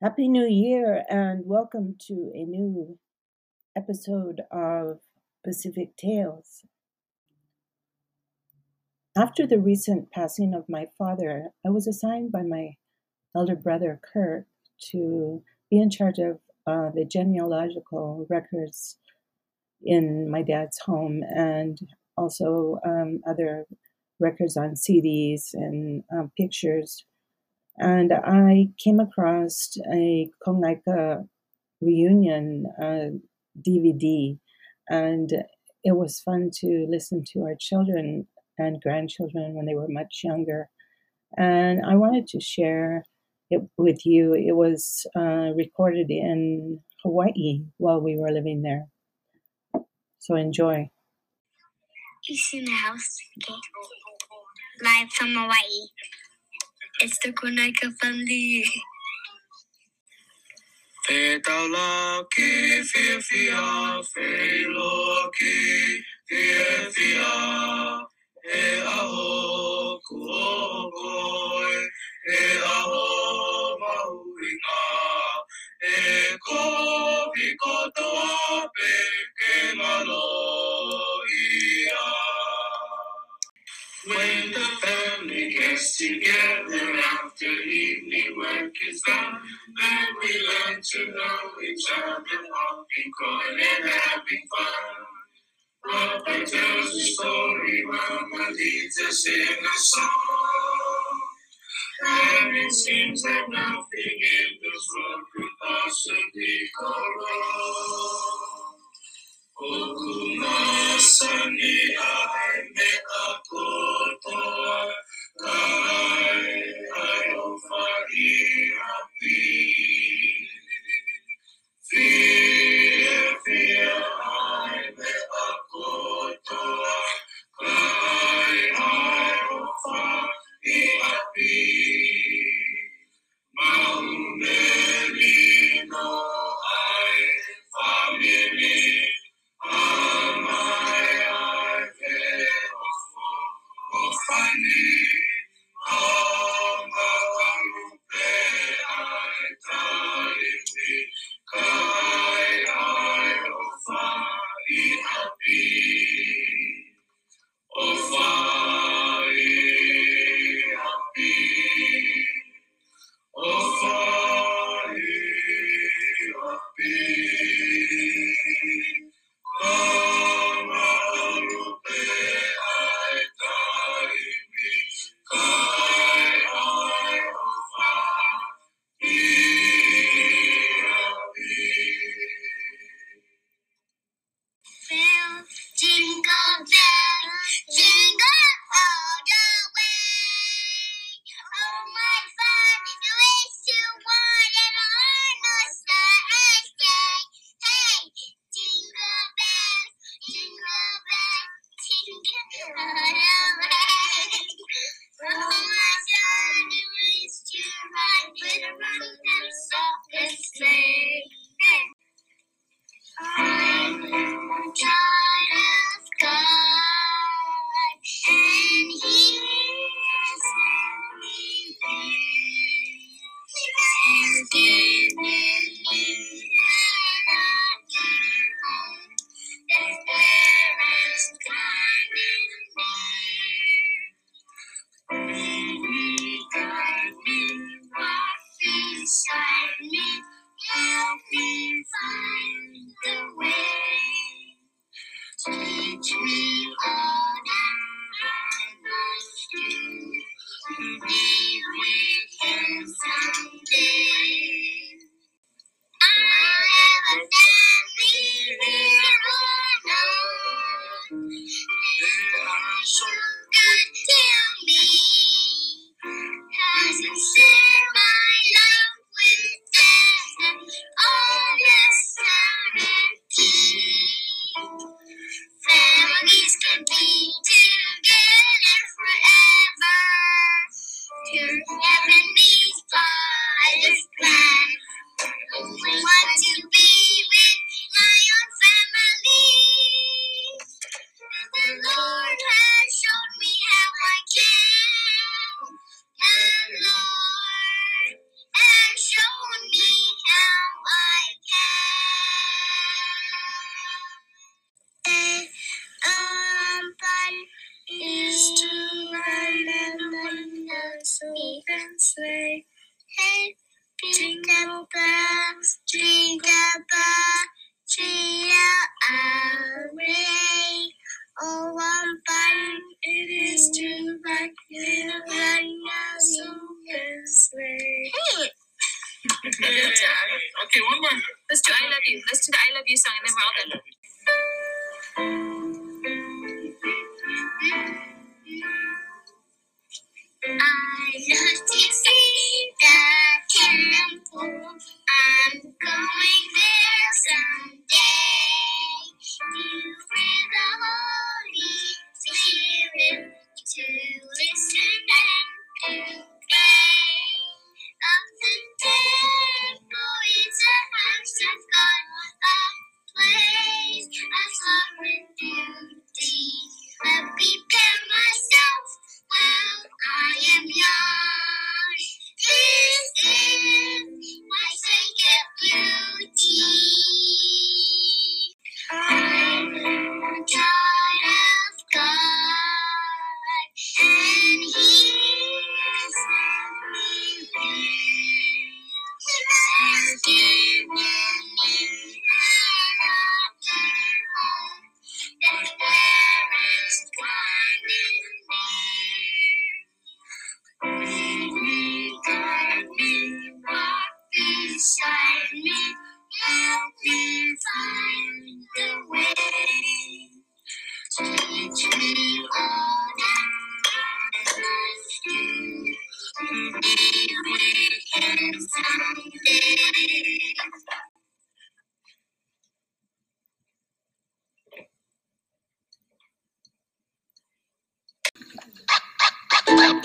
Happy New Year and welcome to a new episode of Pacific Tales. After the recent passing of my father, I was assigned by my elder brother Kurt to be in charge of uh, the genealogical records in my dad's home and also um, other records on CDs and um, pictures and I came across a Kongaika reunion uh, DVD, and it was fun to listen to our children and grandchildren when they were much younger. And I wanted to share it with you. It was uh, recorded in Hawaii while we were living there. So enjoy. Peace in the house. Okay. Live from Hawaii. It's the Kongaika family. Fe taula is done, then we learn to know each other, walking, calling, having fun. Papa tells a story, Mama leads us in a song. And it seems that nothing in this world could possibly go wrong. Okuma sani ai me akotoa,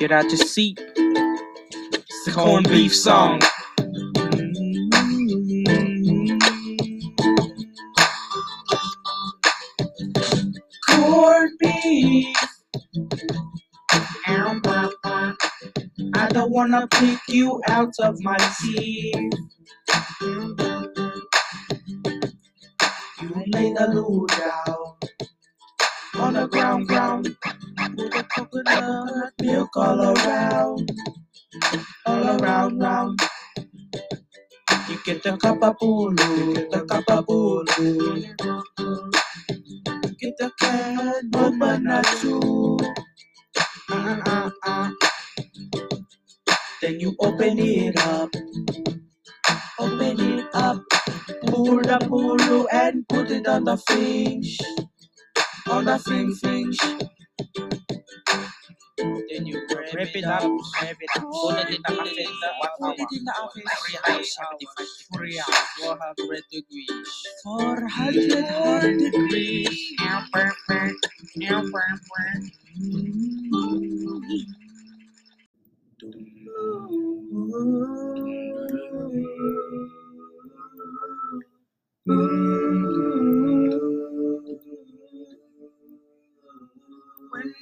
Get out your seat. It's the corned beef song. Corned beef. Ow, papa. I don't wanna pick you out of my teeth. You lay the loo down on the ground, all around, all around, round. You get the capapulu, get the capapulu. You get the can, but not too. Uh, uh, uh. Then you open it up, open it up. Pull the pulu and put it on the fish, on the fin fish. Then you wrap it up, wrap it up, put it in. the oven, put it in the oven, 375 400 degrees, 400 hot degrees. Ow, burn, burn, ow,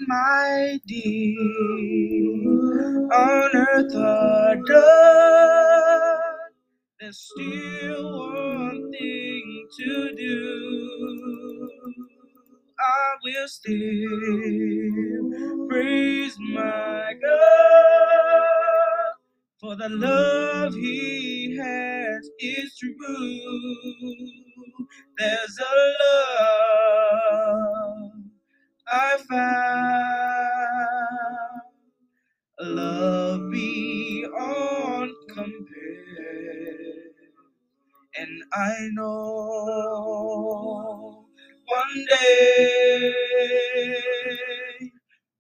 my dear on earth are done, there's still one thing to do. I will still praise my God for the love He has is true. There's a love I found, love beyond compare. And I know one day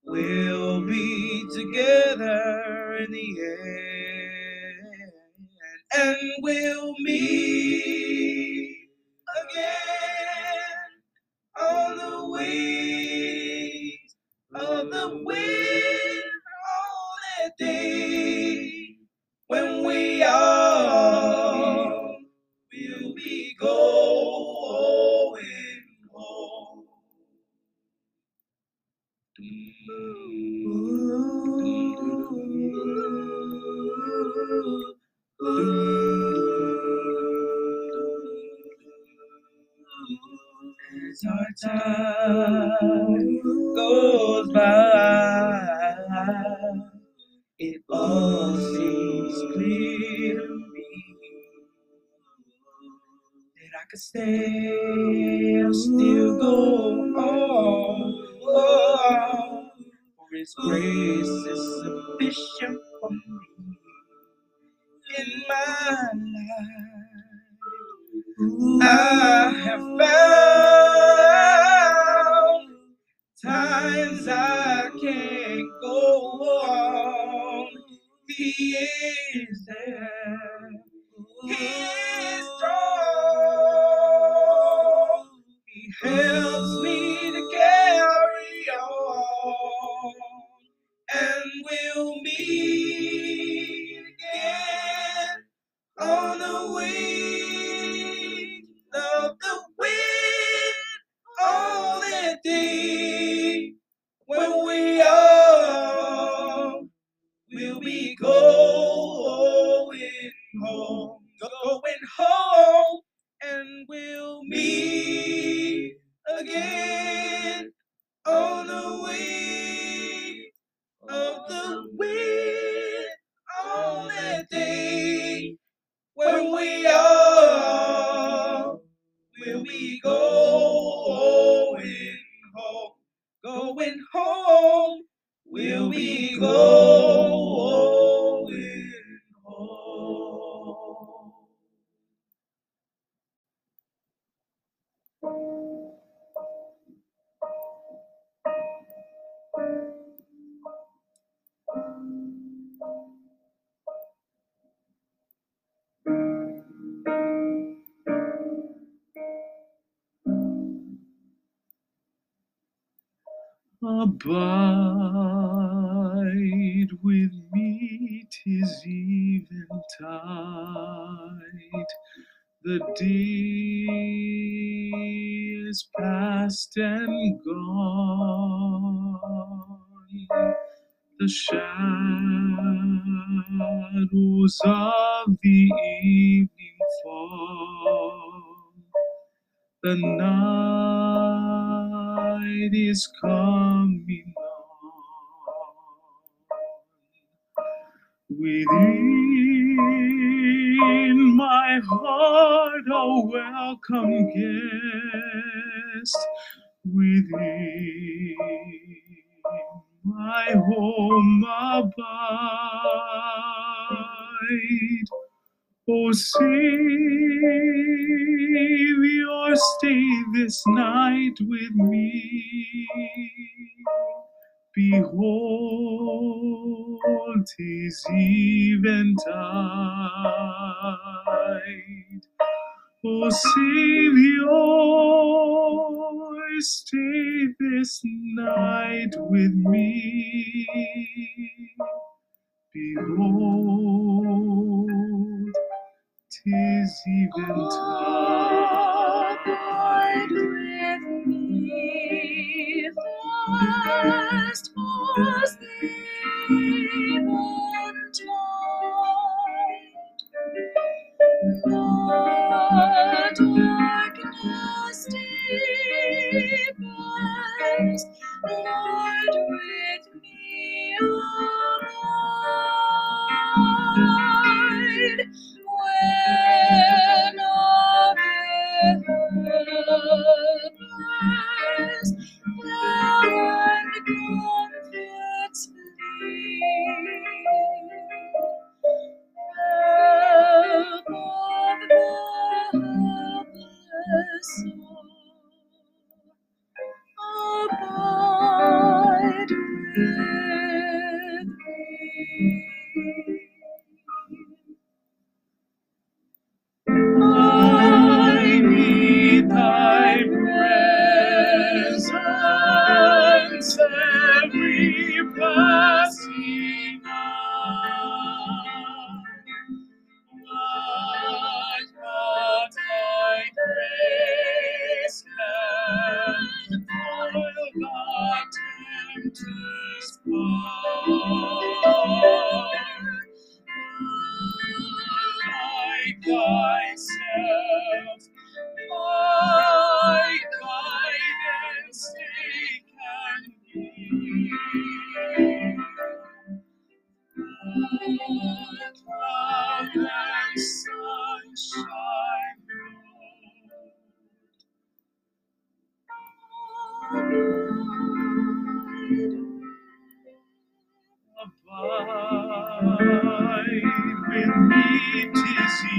we'll be together in the end, and we'll meet again on the wings of the wind on that day when we all will be going home. As our time goes by, it stay. Abide with me, tis eventide. The day is past and gone. The shadows of the evening fall. The night is come rest within my home abide. O Savior, stay this night with me. Behold, tis eventide. O Savior, stay this night with me. Behold, tis even time. Abide with me, fast was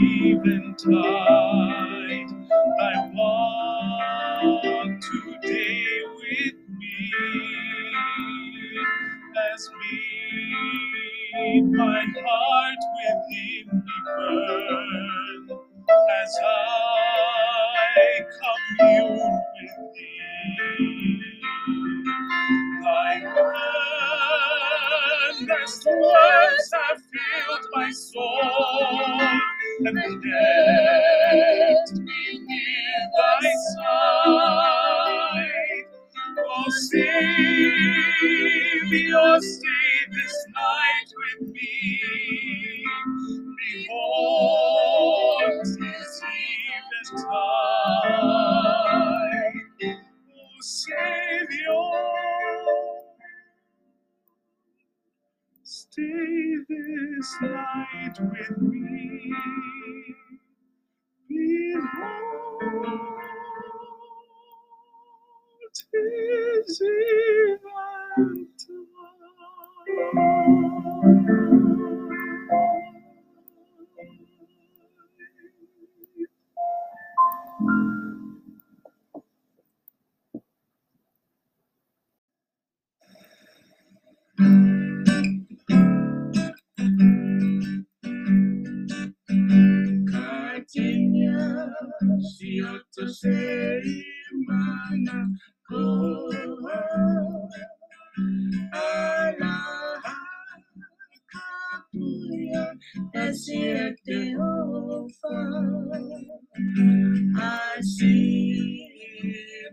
is eventide. And stay this night with me. Behold, 'tis eventide. Siyoto seimana ko ala kapuya esiete ofa see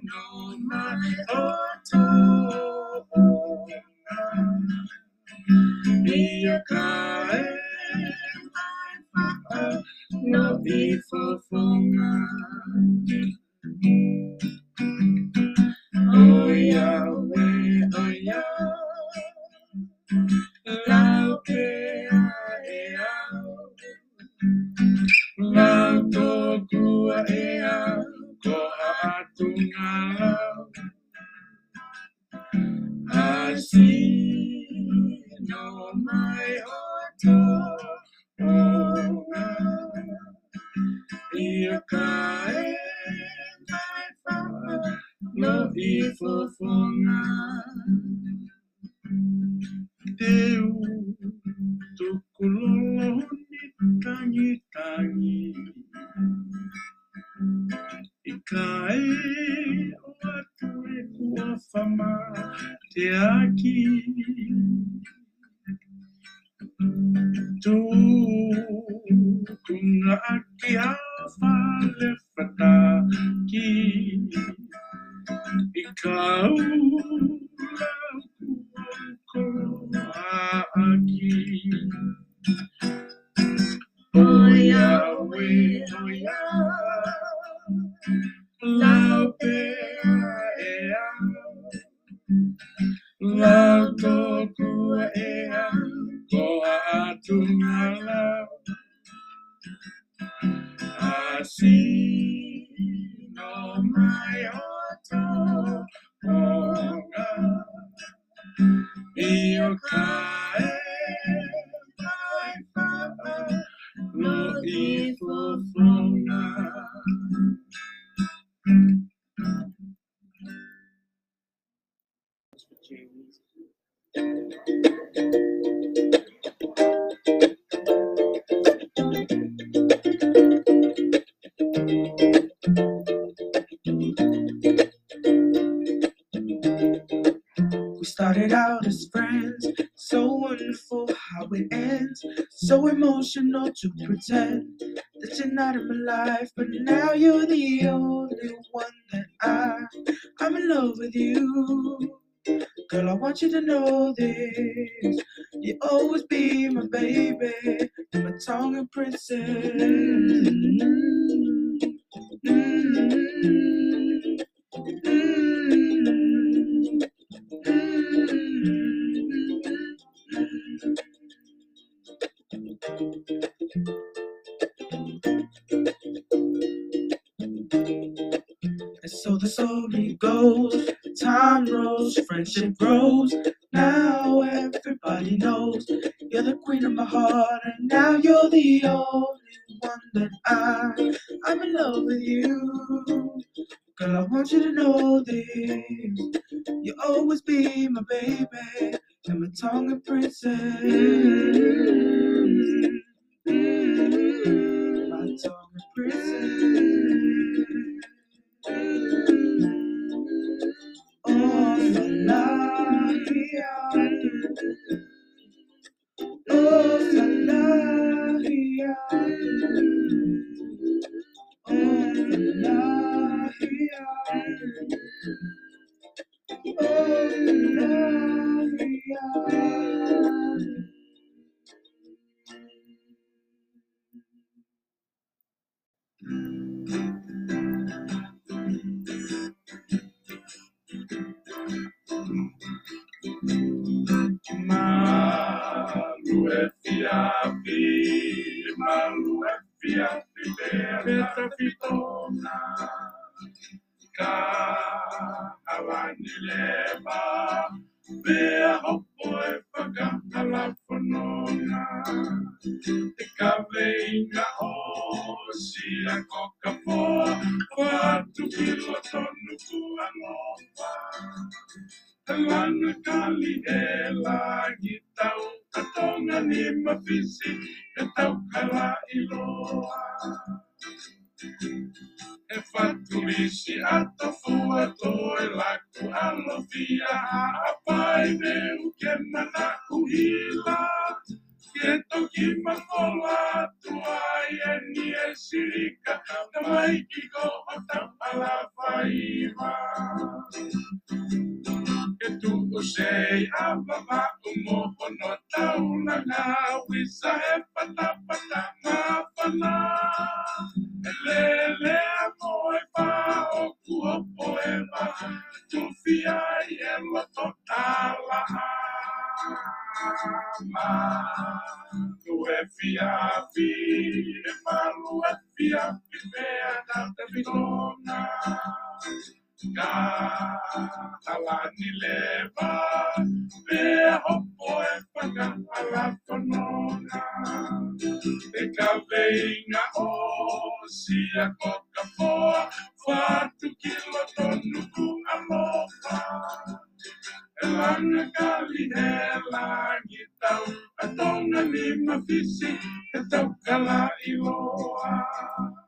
no my auto no evil from Oh fataki. Wonderful how it ends. So emotional to pretend that you're not in my life, but now you're the only one that I, I'm in love with you. Girl, I want you to know this. You always be my baby, my Tongan princess. Mm, mm, friendship grows. Now everybody knows You're the queen of my heart, and now you're the only one that I, I'm in love with you. Girl, I want you to know this. You'll always be my baby and my Tongan princess. My Talana kali e lagi tau katonga ni mawisi e tau kala iloa. E fatulisi ato fua to e laku alovia a pai me uke mana uhila. Ke toki mako wa tu ai e ni e sirika Na mai ki ko o tapa la Ke tu o sei a baba o mo o no tauna na Wisa e patapata pata ma pana E le le a mo e pa o ku o poema Tu fi ai e lo to tu e fia fi e malu e fia fi mea na te vilona Ka alani leva, me hopo e whaka ala whanonga. Te ka veinga o si a koka poa, disse, então cala e voa.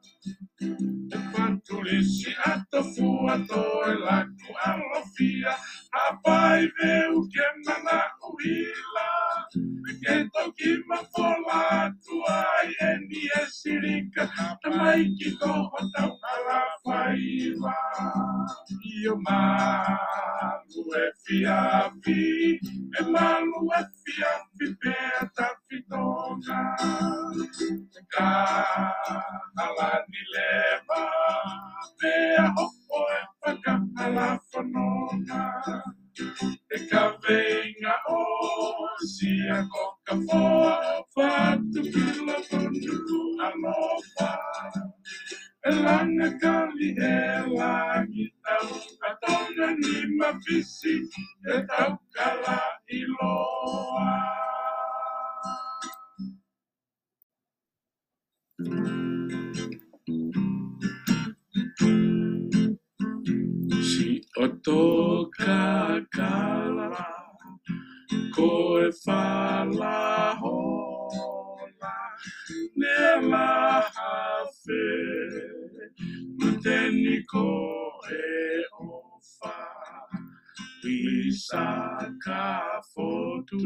E langa kali e langi tau A tonga ni mawhisi e tau kala iloa Si oto kakala ko e whala hola ne la hafe Muteni ko e ofa Wisa ka fotu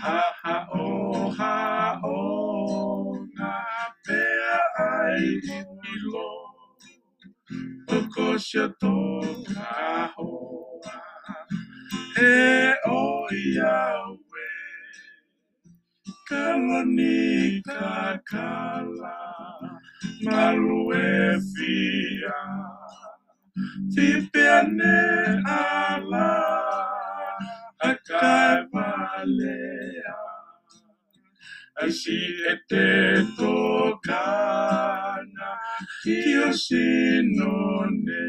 Ha ha o ha o Ngā pea ai ilo Okosha toka hoa E o Yahweh Kalani kakala Malu e fia. Fipeane ala Akai valea Asi e te tokana Ki o sinone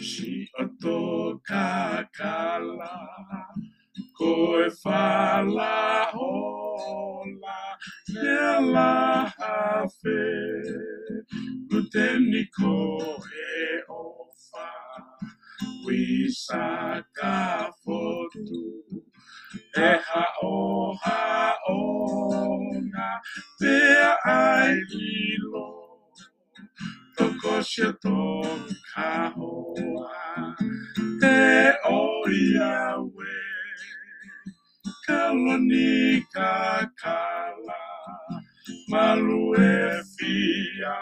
Si oto kakala ko e fala hola nela hafe Luteni ko e ofa Wisaka fotu e ha o ha o nga te ai lilo. to kahoa te o Yahweh kaloni kakala malue fia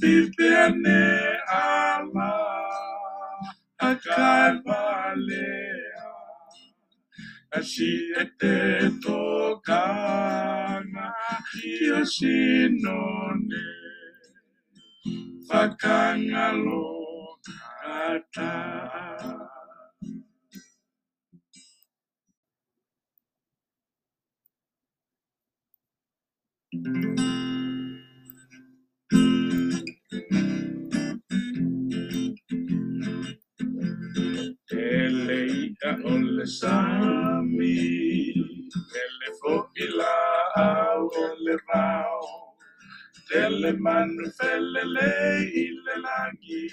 Viviane ala akavalea Ashi ete tokana Kiyoshinone Fakangalo kata Eleika ole sami, ele fokila au ele rao, tele manu felele ile lagi,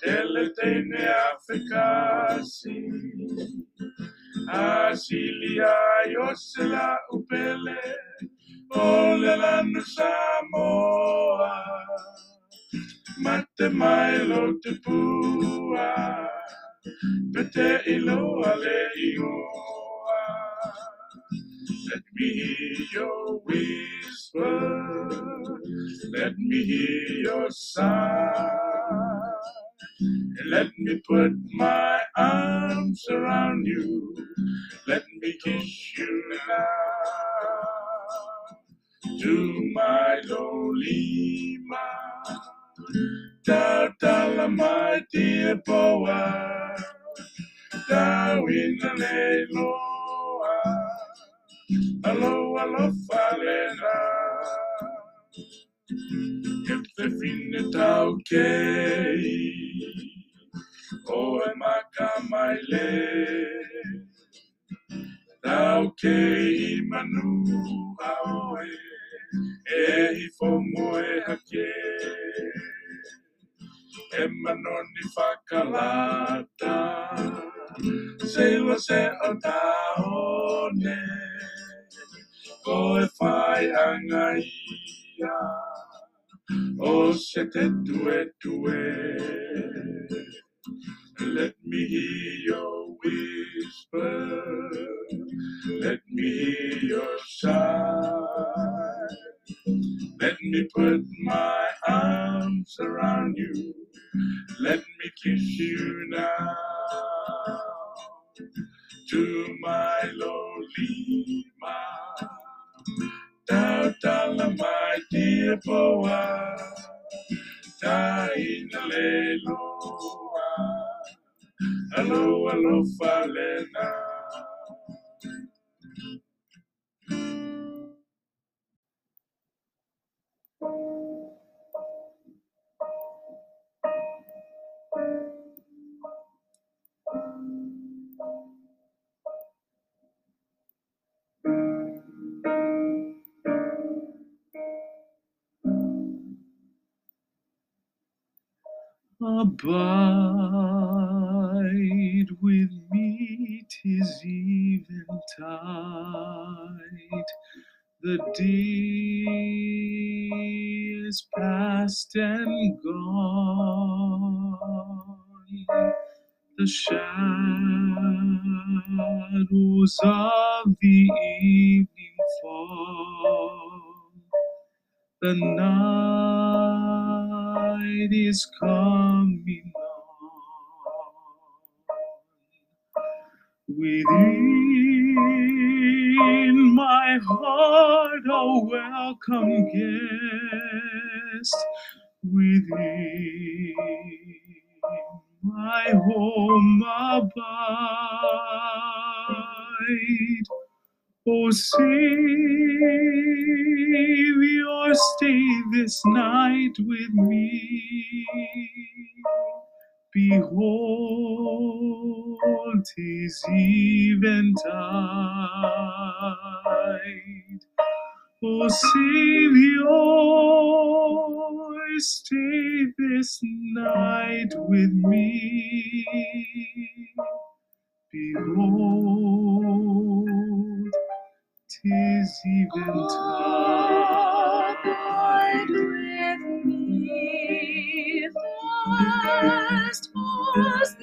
tele tene afrikasi, asilia yosela upele, ole lanu samoa, mate mailo te pua, pete ilo ale ioa. Let me hear your whisper. Let me hear your sigh. Let me put my arms around you. Let me kiss you now. To my lowly mind. My dear poa. Dawina leiloa. te whine tau kei. O e maka mai le. Tau kei i manu haoe E i fomo e hake. E mano ni whakalata. Seilo se o taone Ko e whai angaia Ko O se te tue tue. Let me hear your whisper. Let me hear your sigh. Let me put tis eventide. The day is past and gone. The shadows of the evening fall. The night is coming on. Within my heart, a welcome guest. Within my home abide. O Savior, stay this night with me. Behold, tis eventide. O Savior, stay this night with me. Behold, tis eventide. Fast as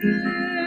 abide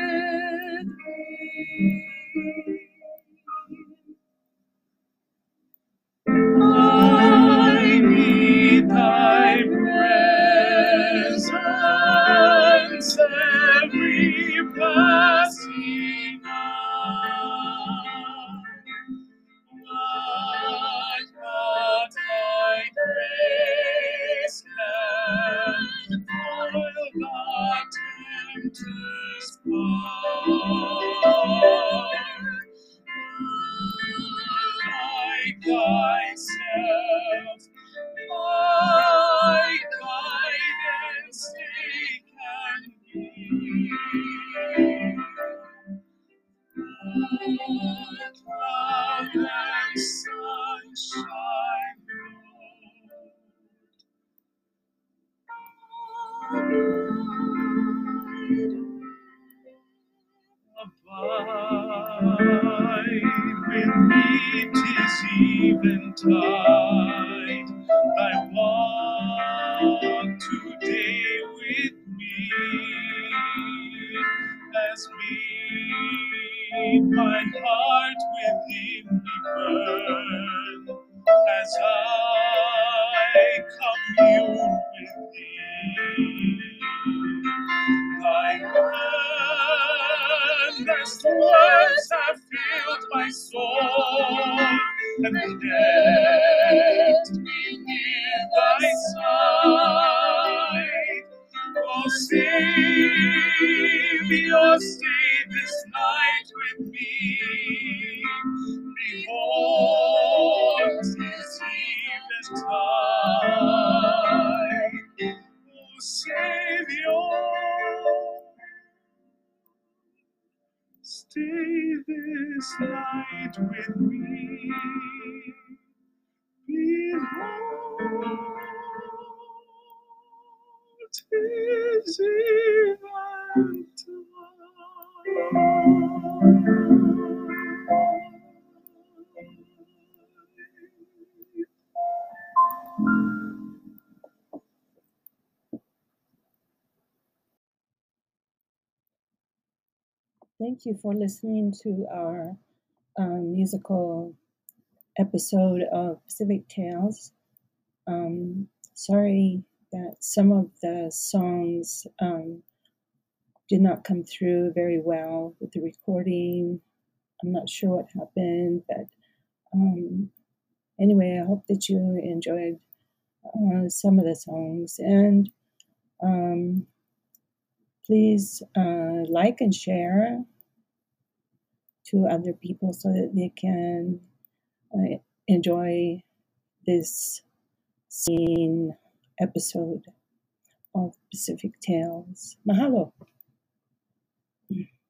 tis eventide. Thy walk today with me, as me my Thank you for listening to our um, musical episode of Pacific Tales. Um, sorry that some of the songs um, did not come through very well with the recording. I'm not sure what happened, but um, anyway, I hope that you enjoyed uh, some of the songs. And um, please uh, like and share to other people so that they can uh, enjoy this scene episode of Pacific Tales. Mahalo.